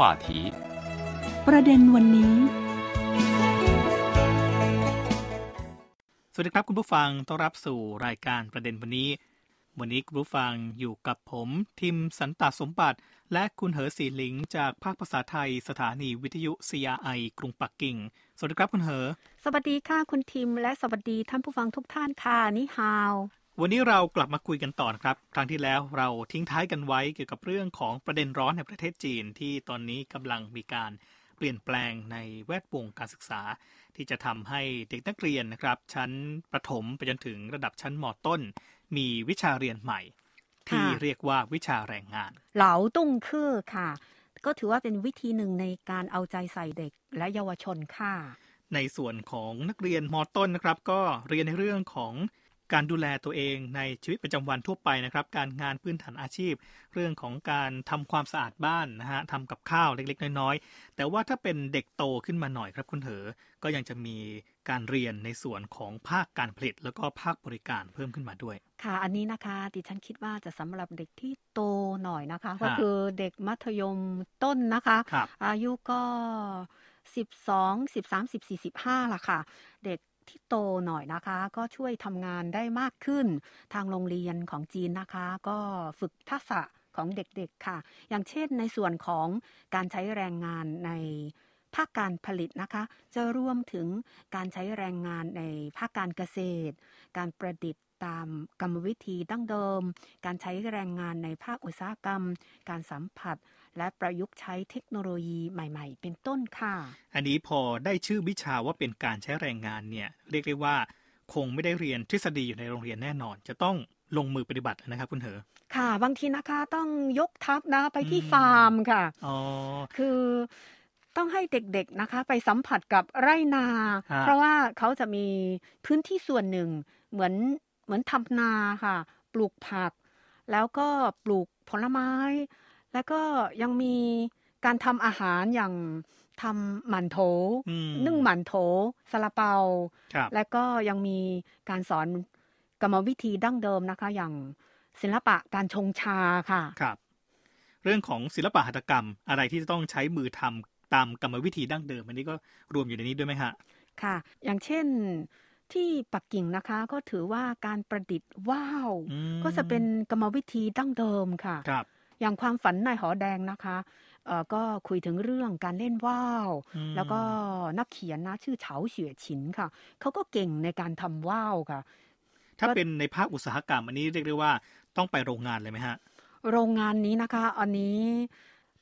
话题ประเด็นวันนี้ สวัสดีครับคุณผู้ฟัง ต้อนรับสู่รายการประเด็นวันนี้ วันนี้คุณผู้ฟังอยู่กับผม ทิมสันตสมบัติ และคุณเหอสีหลิง จากภาคภาษาไทยสถานีวิทยุ CRI กรุงปักกิ่ง สวัสดีครับคุณเหอ สวัสดีค่ะคุณทิม และสวัสดีท่านผู้ฟังทุกท่านค่ะนี่ฮาววันนี้เรากลับมาคุยกันต่อนะครับ ครั้งที่แล้วเราทิ้งท้ายกันไว้เกี่ยวกับเรื่องของประเด็นร้อนในประเทศจีนที่ตอนนี้กำลังมีการเปลี่ยนแปลงในแวดวงการศึกษา ที่จะทำให้เด็กนักเรียนนะครับ ชั้นประถมไปจนถึงระดับชั้นมต้น มีวิชาเรียนใหม่ ที่เรียกว่าวิชาแรงงานเหลาตุ้งคือค่ะ ก็ถือว่าเป็นวิธีหนึ่งในการเอาใจใส่เด็กและเยาวชนค่ะ ในส่วนของนักเรียนมต้นนะครับ ก็เรียนในเรื่องของ การดูแลตัวเองในชีวิตประจำวันทั่วไปนะครับ การงานพื้นฐานอาชีพ เรื่องของการทำความสะอาดบ้านนะฮะทำกับข้าวเล็กๆ น้อยๆ แต่ว่าถ้าเป็นเด็กโตขึ้นมาหน่อยครับคุณเหอก็ยังจะมีการเรียนในส่วนของภาคการผลิต แล้วก็ภาคบริการเพิ่มขึ้นมาด้วย ค่ะ อันนี้นะคะ ดิฉันคิดว่าจะสำหรับเด็กที่โตหน่อยนะคะ ก็คือเด็กมัธยมต้นนะคะอายุก็สิบสองสิบสามสิบสี่สิบห้าละค่ะ เด็ก ที่โตหน่อยนะคะ ก็ช่วยทำงานได้มากขึ้น ทางโรงเรียนของจีนนะคะ ก็ฝึกทักษะของเด็กๆค่ะ อย่างเช่นในส่วนของการใช้แรงงานในภาคการผลิตนะคะ จะรวมถึงการใช้แรงงานในภาคการเกษตร การประดิษฐ์ตามกรรมวิธีดั้งเดิม การใช้แรงงานในภาคอุตสาหกรรม การสัมผัส และประยุกต์ใช้เทคโนโลยีใหม่ ๆ เป็นต้นค่ะ อันนี้พอได้ชื่อวิชาว่าเป็นการใช้แรงงานเนี่ยเรียกได้ว่าคงไม่ได้เรียนทฤษฎีอยู่ในโรงเรียนแน่นอน จะต้องลงมือปฏิบัตินะครับคุณเหอ ค่ะ บางทีนะคะต้องยกทัพนะไปที่ฟาร์มค่ะ อ๋อ คือต้องให้เด็กๆนะคะ ไปสัมผัสกับไร่นา เพราะว่าเขาจะมีพื้นที่ส่วนหนึ่ง เหมือนเหมือนทำนาค่ะ ปลูกผัก แล้วก็ปลูกผลไม้ แล้วก็ยังมีการทำอาหารอย่างทำหมันโถนึ่งหมันโถซาลาเปา และก็ยังมีการสอนกรรมวิธีดั้งเดิมนะคะ อย่างศิลปะการชงชาค่ะครับ เรื่องของศิลปะหัตถกรรมอะไรที่จะต้องใช้มือทำตามกรรมวิธีดั้งเดิม อันนี้ก็รวมอยู่ในนี้ด้วยไหมฮะค่ะ อย่างเช่นที่ปักกิ่งนะคะก็ถือว่าการประดิษฐ์ว่าว ก็จะเป็นกรรมวิธีดั้งเดิมค่ะครับ อย่างความฝันนายหอแดงนะคะเออก็คุยถึงเรื่องการเล่นว่าว แล้วก็นักเขียนนะชื่อเฉาเฉวยฉินค่ะเขาก็เก่งในการทำว่าวค่ะ ถ้าเป็นในภาคอุตสาหกรรมอันนี้เรียกได้ว่าต้องไปโรงงานเลยไหมฮะ โรงงานนี้นะคะ อันนี้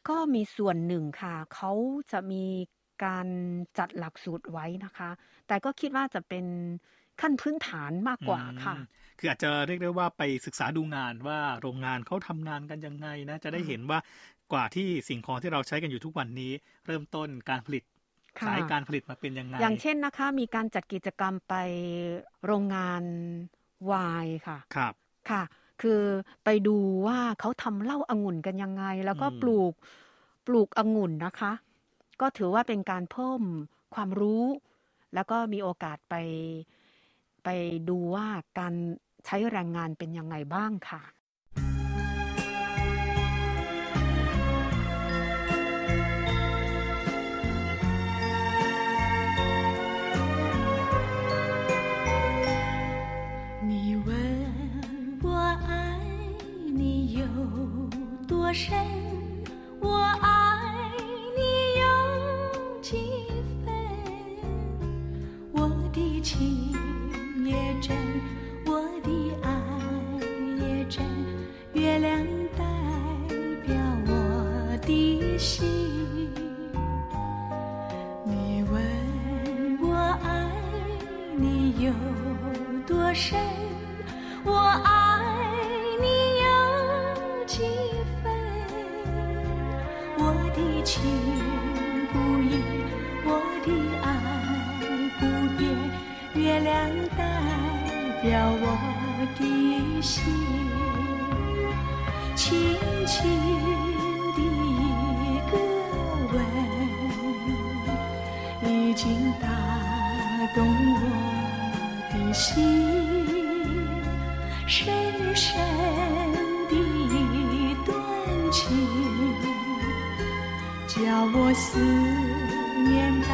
ก็มีส่วนหนึ่งค่ะ เขาจะมีการจัดหลักสูตรไว้นะคะ แต่ก็คิดว่าจะเป็นขั้นพื้นฐานมากกว่าค่ะ คืออาจจะเรียกได้ว่าไปศึกษาดูงานว่าโรงงานเขาทำงานกันยังไงนะ จะได้เห็นว่ากว่าที่สิ่งของที่เราใช้กันอยู่ทุกวันนี้ เริ่มต้นการผลิตสายการผลิตมาเป็นยังไง อย่างเช่นนะคะ มีการจัดกิจกรรมไปโรงงานวายค่ะ ครับ ค่ะ คือไปดูว่าเขาทำเหล้าอางุ่นกันยังไง แล้วก็ปลูกปลูกองุ่นนะคะ ก็ถือว่าเป็นการเพิ่มความรู้ แล้วก็มีโอกาสไปไปดูว่าการ ใช้แรงงานเป็นยังไงบ้างค่ะ深。多深我爱你有几分我的情不移我的爱不变月亮代表我的心。轻轻的一个吻已经打动我。心深深的一段情，叫我思念到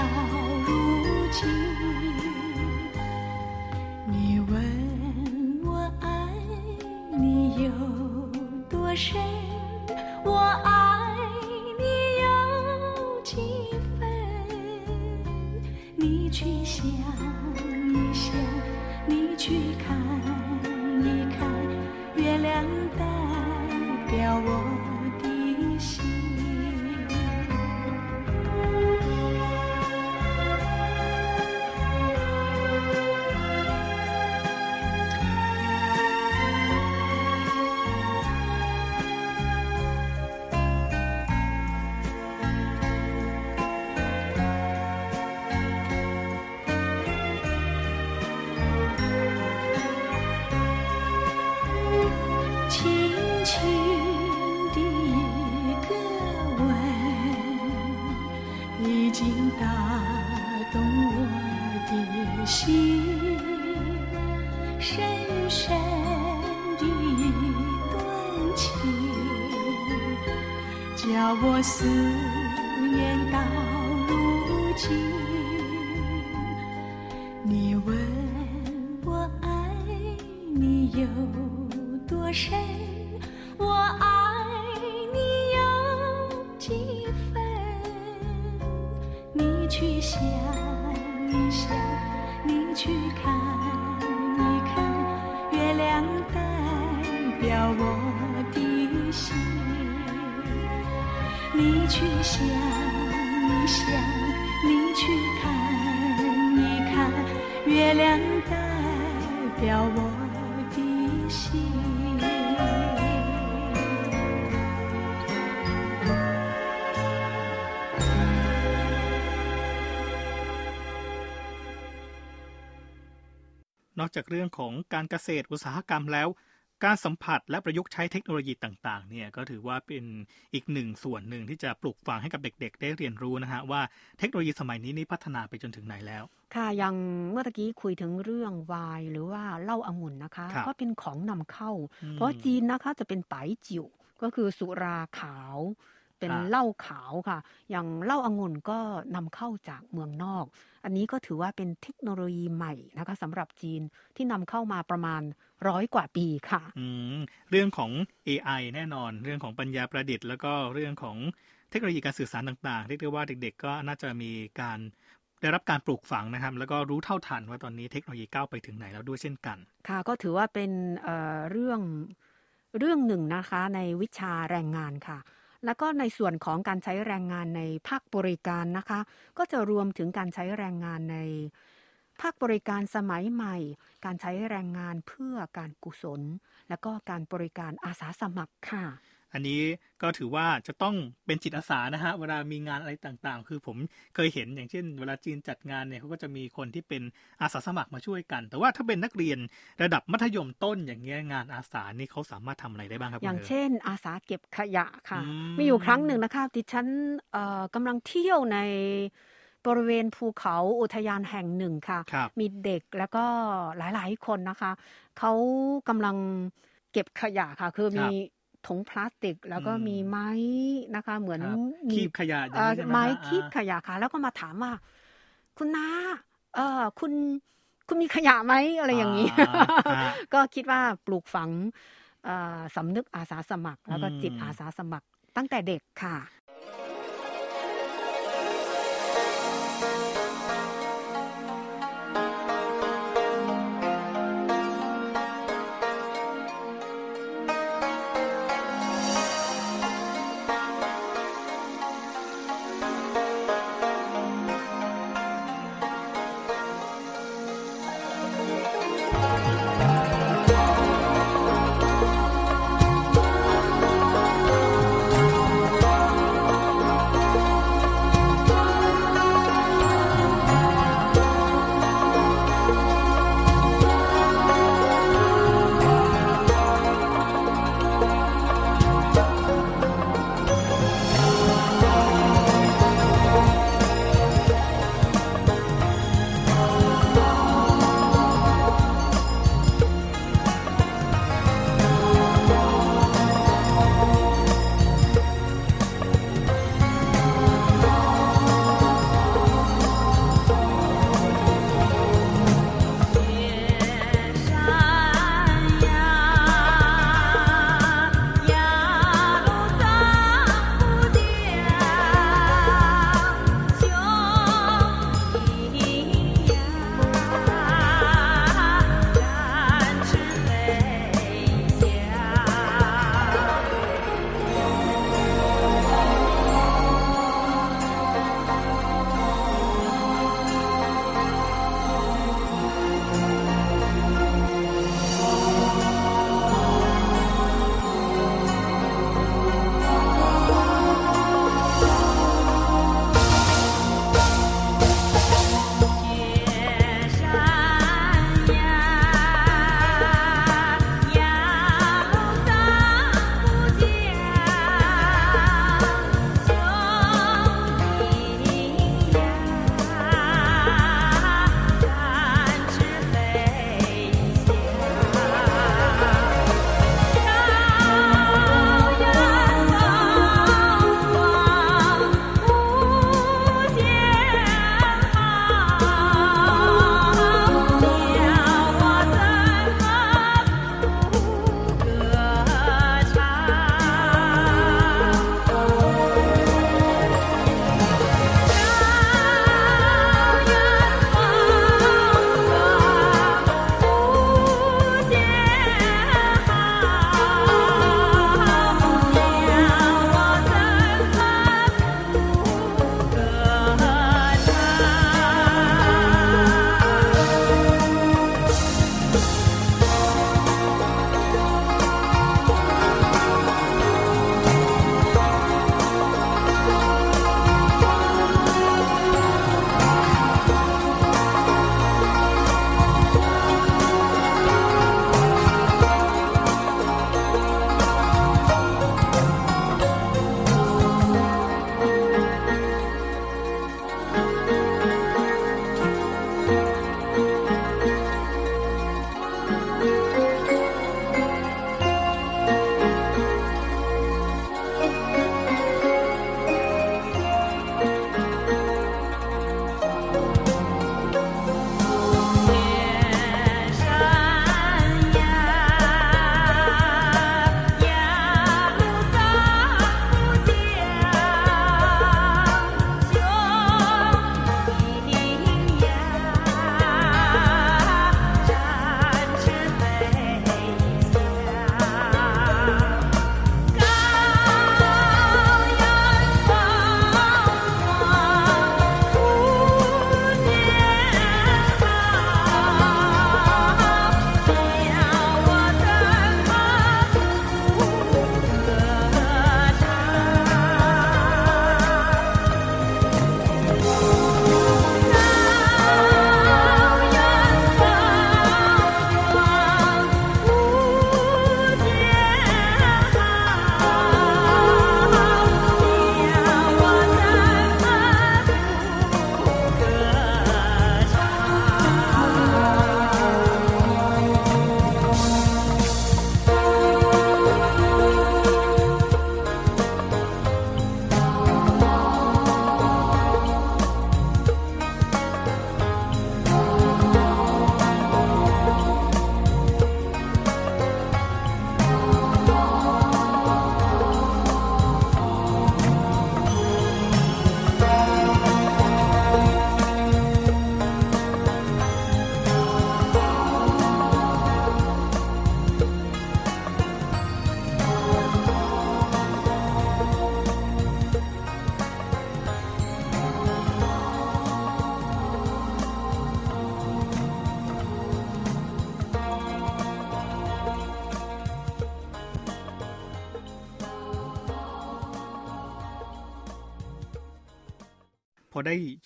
如今。你问我爱你有多深，我爱你有几分，你却笑。思。你去想一想，你去看一看，月亮代表我的心。นอกจากเรื่องของการเกษตรอุตสาหกรรมแล้ว การสัมผัสและประยุกต์ใช้เทคโนโลยีต่างๆ เนี่ยก็ถือว่าเป็นอีกหนึ่งส่วนหนึ่งที่จะปลูกฝังให้กับเด็ก ๆ ได้เรียนรู้นะฮะว่าเทคโนโลยีสมัยนี้นี่พัฒนาไปจนถึงไหนแล้ว ค่ะยังเมื่อกี้คุยถึงเรื่องวายหรือว่าเหล้าองุ่นนะคะ ก็เป็นของนำเข้า เพราะจีนนะคะจะเป็นไตจิ๋วก็คือสุราขาว เป็นเหล้าขาวค่ะ อย่างเหล้าองุ่นก็นำเข้าจากเมืองนอก อันนี้ก็ถือว่าเป็นเทคโนโลยีใหม่นะคะสำหรับจีนที่นำเข้ามาประมาณร้อยกว่าปีค่ะอืเรื่องของ AI แน่นอน เรื่องของปัญญาประดิษฐ์แล้วก็เรื่องของเทคโนโลยีการสื่อสารต่างๆเรียกได้ว่าเด็ก ๆ ก็น่าจะมีการได้รับการปลูกฝังนะครับ แล้วก็รู้เท่าทันว่าตอนนี้เทคโนโลยีก้าวไปถึงไหนแล้วด้วยเช่นกัน ค่ะก็ถือว่าเป็นเเรื่องเรื่องหนึ่งนะคะในวิชาแรงงานค่ะ แล้วก็ในส่วนของการใช้แรงงานในภาคบริการนะคะ ก็จะรวมถึงการใช้แรงงานในภาคบริการสมัยใหม่ การใช้แรงงานเพื่อการกุศล และก็การบริการอาสาสมัครค่ะ อันนี้ก็ถือว่าจะต้องเป็นจิตอาสานะฮะเวลามีงานอะไรต่างๆ คือผมเคยเห็นอย่างเช่น เวลาจีนจัดงานเนี่ยเขาก็จะมีคนที่เป็นอาสาสมัครมาช่วยกัน แต่ว่าถ้าเป็นนักเรียนระดับมัธยมต้นอย่างเงี้ยงานอาสานี่เขาสามารถทำอะไรได้บ้างครับอย่างเช่น อาสาเก็บขยะค่ะ มีอยู่ครั้งหนึ่งนะคะดิฉันกำลังเที่ยวในบริเวณภูเขาอุทยานแห่งหนึ่งค่ะมีเด็กแล้วก็หลายๆคนนะคะ เขากำลังเก็บขยะค่ะ คือมี ถุงพลาสติก แล้วก็มีไม้นะคะ เหมือนคีบขยะไม้คีบขยะค่ะ แล้วก็มาถามว่า คุณน้าเออคุณคุณมีขยะไหมอะไรอย่างนี้ ก็คิดว่าปลูกฝังสำนึกอาสาสมัคร แล้วก็จิตอาสาสมัครตั้งแต่เด็กค่ะ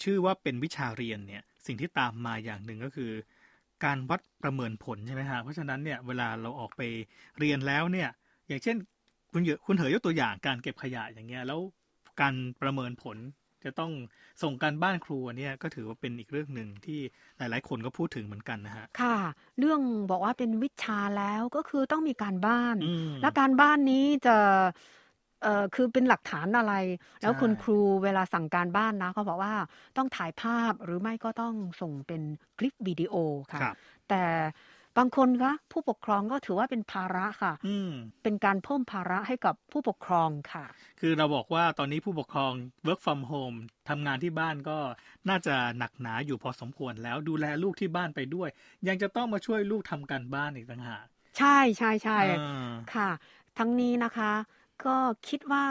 ชื่อว่าเป็นวิชาเรียนเนี่ยสิ่งที่ตามมาอย่างหนึ่งก็คือ การวัดประเมินผลใช่ไหมฮะเพราะฉะนั้นเนี่ยเวลาเราออกไปเรียนแล้วเนี่ยอย่างเช่นคุณเหยคุณเหยยกตัวอย่างการเก็บขยะอย่างเงี้ยแล้วการประเมินผลจะต้องส่งการบ้านครูเนี่ยก็ถือว่าเป็นอีกเรื่องหนึ่งที่หลาย ๆ คนก็พูดถึงเหมือนกันนะฮะค่ะ เรื่องบอกว่าเป็นวิชาแล้วก็คือต้องมีการบ้าน และการบ้านนี้จะ เอ่อคือเป็นหลักฐานอะไร แล้วคุณครูเวลาสั่งการบ้านนะเขาบอกว่าต้องถ่ายภาพหรือไม่ก็ต้องส่งเป็นคลิปวิดีโอค่ะ แต่บางคนคะผู้ปกครองก็ถือว่าเป็นภาระค่ะเป็นการเพิ่มภาระให้กับผู้ปกครองค่ะ คือเราบอกว่าตอนนี้ผู้ปกครอง work from home ทำงานที่บ้านก็น่าจะหนักหนาอยู่พอสมควรแล้วดูแลลูกที่บ้านไปด้วย ยังจะต้องมาช่วยลูกทำการบ้านอีกต่างหาก ใช่ใช่ใช่ค่ะ ทั้งนี้นะคะ ก็คิดว่า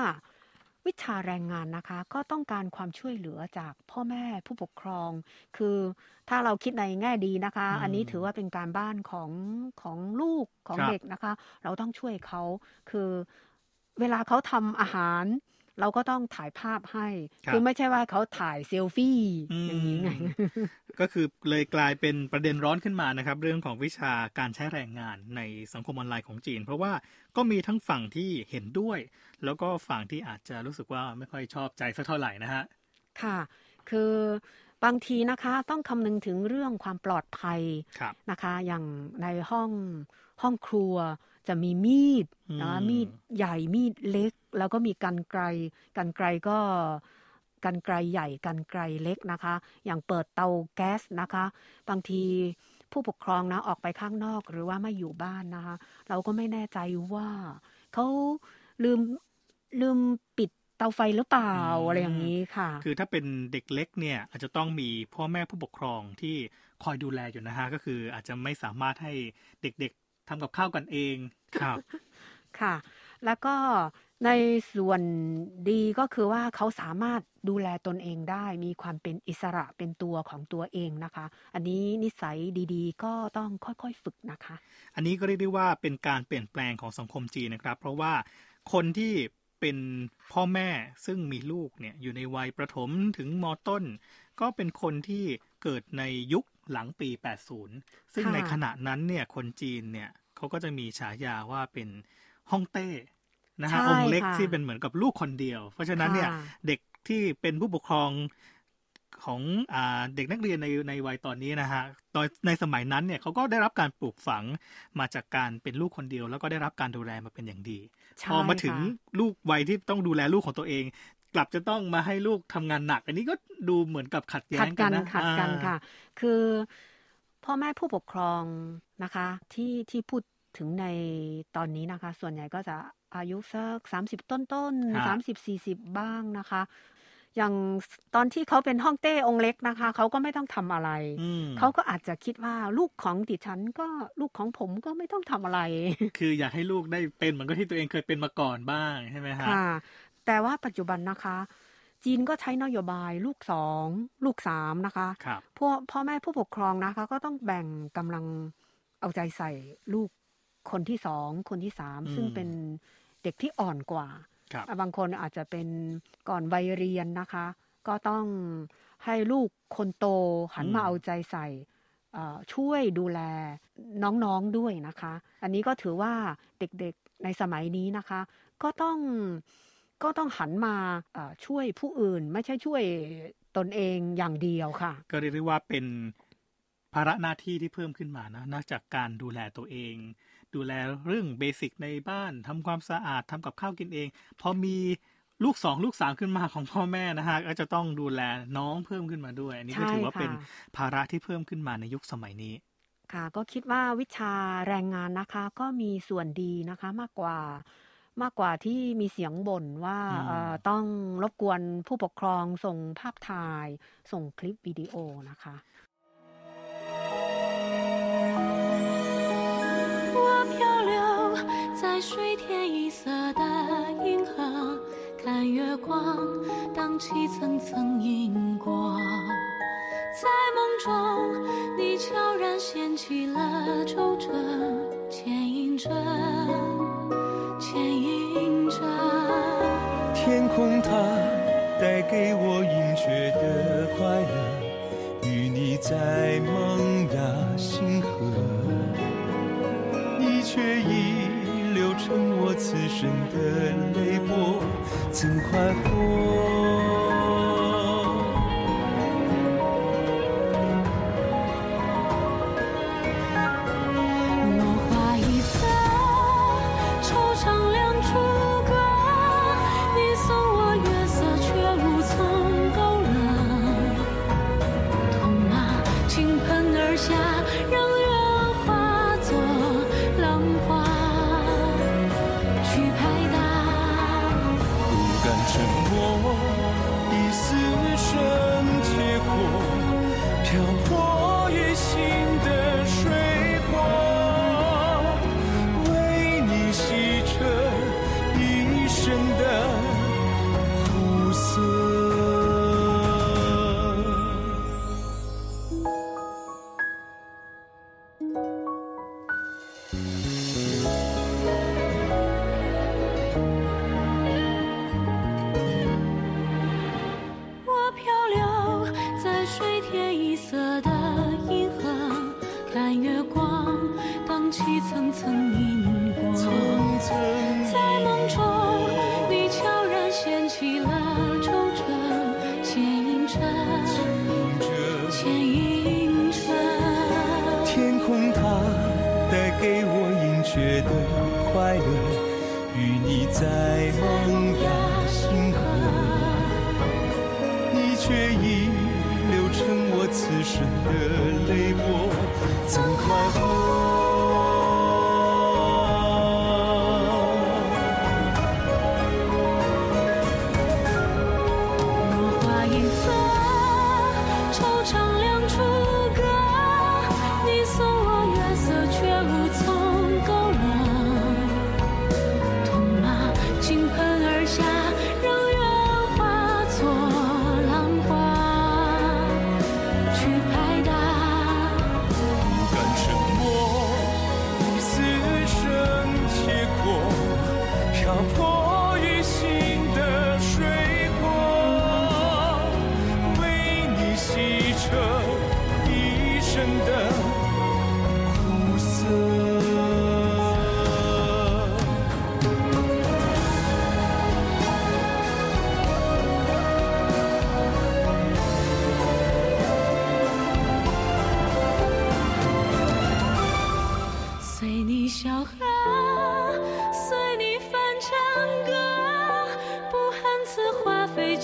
วิชาแรงงานนะคะ ก็ต้องการความช่วยเหลือจากพ่อแม่ผู้ปกครอง คือถ้าเราคิดในแง่ดีนะคะ อันนี้ถือว่าเป็นการบ้านของของลูกของเด็กนะคะ เราต้องช่วยเขาคือเวลาเขาทำอาหาร เราก็ต้องถ่ายภาพให้ คือไม่ใช่ว่าเขาถ่ายเซลฟี่อย่างนี้ไง ก็คือเลยกลายเป็นประเด็นร้อนขึ้นมานะครับ เรื่องของวิชาการใช้แรงงานในสังคมออนไลน์ของจีน เพราะว่าก็มีทั้งฝั่งที่เห็นด้วย แล้วก็ฝั่งที่อาจจะรู้สึกว่าไม่ค่อยชอบใจสักเท่าไหร่นะฮะ ค่ะ คือบางทีนะคะต้องคำนึงถึงเรื่องความปลอดภัยนะคะ อย่างในห้อง ห้องครัวจะมีมีดนะมีดใหญ่มีดเล็ก แล้วก็มีกันไกลกันไกลก็กันไกลใหญ่กันไกลเล็กนะคะ อย่างเปิดเตาแก๊สนะคะ บางทีผู้ปกครองนะออกไปข้างนอกหรือว่าไม่อยู่บ้านนะคะ เราก็ไม่แน่ใจว่าเขาลืมลืมปิดเตาไฟหรือเปล่าอะไรอย่างนี้ค่ะ คือถ้าเป็นเด็กเล็กเนี่ย อาจจะต้องมีพ่อแม่ผู้ปกครองที่คอยดูแลอยู่นะฮะก็คืออาจจะไม่สามารถให้เด็กๆ ทำกับข้าวกันเองครับ ค่ะ แล้วก็ในส่วนดีก็คือว่าเขาสามารถดูแลตนเองได้ มีความเป็นอิสระเป็นตัวของตัวเองนะคะ อันนี้นิสัยดีๆ ก็ต้องค่อยๆฝึกนะคะ อันนี้ก็เรียกได้ว่าเป็นการเปลี่ยนแปลงของสังคมจีนนะครับ เพราะว่าคนที่เป็นพ่อแม่ซึ่งมีลูกเนี่ยอยู่ในวัยประถมถึงมต้น ก็เป็นคนที่เกิดในยุค หลังปี 80 ซึ่งในขณะนั้นเนี่ยคนจีนเนี่ยเขาก็จะมีฉายาว่าเป็นฮ่องเต้นะฮะองค์เล็กที่เป็นเหมือนกับลูกคนเดียว เพราะฉะนั้นเนี่ยเด็กที่เป็นผู้ปกครองของอเด็กนักเรียนในในวัยตอนนี้นะฮะตอนในสมัยนั้นเนี่ยเขาก็ได้รับการปลูกฝังมาจากการเป็นลูกคนเดียว แล้วก็ได้รับการดูแลมาเป็นอย่างดี พอมาถึงลูกวัยที่ต้องดูแลลูกของตัวเอง กลับจะต้องมาให้ลูกทำงานหนัก อันนี้ก็ดูเหมือนกับขัดแย้งกันนะขัดกันค่ะ คือพ่อแม่ผู้ปกครองนะคะ ที่ที่พูดถึงในตอนนี้นะคะ ส่วนใหญ่ก็จะอายุสักสามสิบต้นต้นสามสิบสี่สิบบ้างนะคะ อย่างตอนที่เขาเป็นห้องเต้องค์เล็กนะคะ เขาก็ไม่ต้องทำอะไร เขาก็อาจจะคิดว่าลูกของดิฉันก็ลูกของผมก็ไม่ต้องทำอะไร คืออยากให้ลูกได้เป็นเหมือนกับที่ตัวเองเคยเป็นมาก่อนบ้างใช่ไหมคะค่ะ แต่ว่าปัจจุบันนะคะ จีนก็ใช้นโยบายลูกสองลูกสามนะคะครับพ่อพ่อแม่ผู้ปกครองนะคะ ก็ต้องแบ่งกำลังเอาใจใส่ลูกคนที่สองคนที่สามซึ่งเป็นเด็กที่อ่อนกว่าบางคนอาจจะเป็นก่อนวัยเรียนนะคะ ก็ต้องให้ลูกคนโตหันมาเอาใจใส่ช่วยดูแลน้องๆด้วยนะคะ อันนี้ก็ถือว่าเด็กๆในสมัยนี้นะคะ ก็ต้อง ก็ต้องหันมาช่วยผู้อื่นไม่ใช่ช่วยตนเองอย่างเดียวค่ะ ก็เรียกได้ว่าเป็นภาระหน้าที่ที่เพิ่มขึ้นมานะนอกจากการดูแลตัวเอง ดูแลเรื่องเบสิกในบ้านทำความสะอาดทำกับข้าวกินเองพอมีลูกสองลูกสามขึ้นมาของพ่อแม่นะฮะก็จะต้องดูแลน้องเพิ่มขึ้นมาด้วย อันนี้ก็ถือว่าเป็นภาระที่เพิ่มขึ้นมาในยุคสมัยนี้ค่ะก็คิดว่าวิชาแรงงานนะคะก็มีส่วนดีนะคะมากกว่า มากกว่าที่มีเสียงบ่นว่าต้องรบกวนผู้ปกครองส่งภาพถ่าย ส่งคลิปวิดีโอนะคะ在水天一色的银河，看月光荡起层层银光。在梦中，你悄然掀起了皱褶，牵引着， 空它带给我隐却的快乐，与你在萌芽星河，你却已流成我此生的泪波，怎快活？而下让月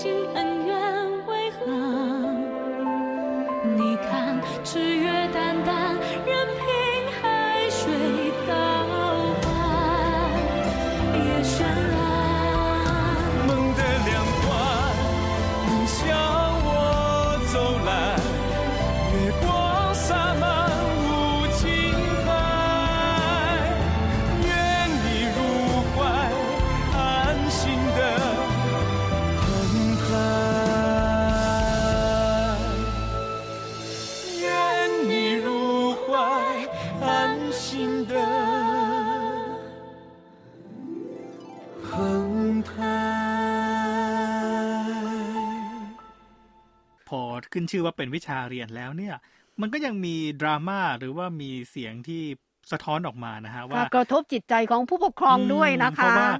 and ขึ้นชื่อว่าเป็นวิชาเรียนแล้วเนี่ย มันก็ยังมีดราม่าหรือว่ามีเสียงที่สะท้อนออกมานะฮะว่ากระทบจิตใจของผู้ปกครองด้วยนะคะ เพราะว่า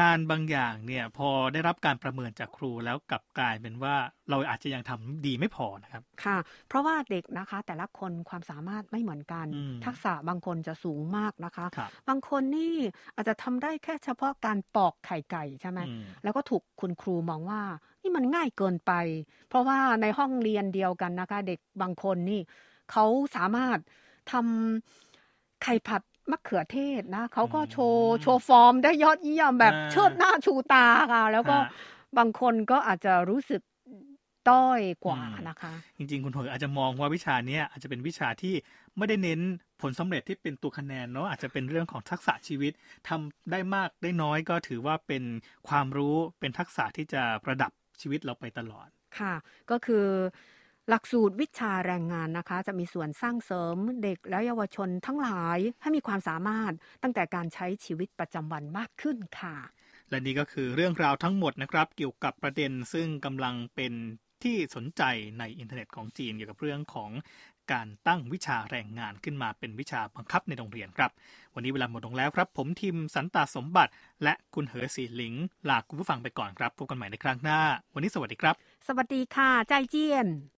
งานบางอย่างเนี่ยพอได้รับการประเมินจากครูแล้วกลับกลายเป็นว่าเราอาจจะยังทำดีไม่พอนะครับ ค่ะ เพราะว่าเด็กนะคะ แต่ละคนความสามารถไม่เหมือนกัน ทักษะบางคนจะสูงมากนะคะคบางคนนี่อาจจะทำได้แค่เฉพาะการปอกไข่ไก่ใช่ไหมแล้วก็ถูกคุณครูมองว่า นี่มันง่ายเกินไป เพราะว่าในห้องเรียนเดียวกันนะคะ เด็กบางคนนี่เขาสามารถทำไข่ผัดมะเขือเทศนะเขาก็โชว์โชว์ฟอร์มได้ยอดเยี่ยมแบบเชิดหน้าชูตาค่ะ แล้วก็บางคนก็อาจจะรู้สึกต้อยกว่านะคะ จริง ๆ คุณหอยอาจจะมองว่าวิชานี้อาจจะเป็นวิชาที่ไม่ได้เน้นผลสำเร็จที่เป็นตัวคะแนนเนาะอาจจะเป็นเรื่องของทักษะชีวิตทำได้มากได้น้อยก็ถือว่าเป็นความรู้เป็นทักษะที่จะประดับ ชีวิตเราไปตลอด ค่ะ ก็คือหลักสูตรวิชาแรงงานนะคะ จะมีส่วนสร้างเสริมเด็กและเยาวชนทั้งหลายให้มีความสามารถตั้งแต่การใช้ชีวิตประจำวันมากขึ้นค่ะ และนี่ก็คือเรื่องราวทั้งหมดนะครับ เกี่ยวกับประเด็นซึ่งกำลังเป็นที่สนใจในอินเทอร์เน็ตของจีนเกี่ยวกับเรื่องของ การตั้งวิชาแรงงานขึ้นมาเป็นวิชาบังคับในโรงเรียนครับ วันนี้เวลาหมดลงแล้วครับ ผมทีมสันตาสมบัติ และคุณเหอสีหลิง ลาคุณผู้ฟังไปก่อนครับพบกันใหม่ในครั้งหน้า วันนี้สวัสดีครับ สวัสดีค่ะ ใจเจียน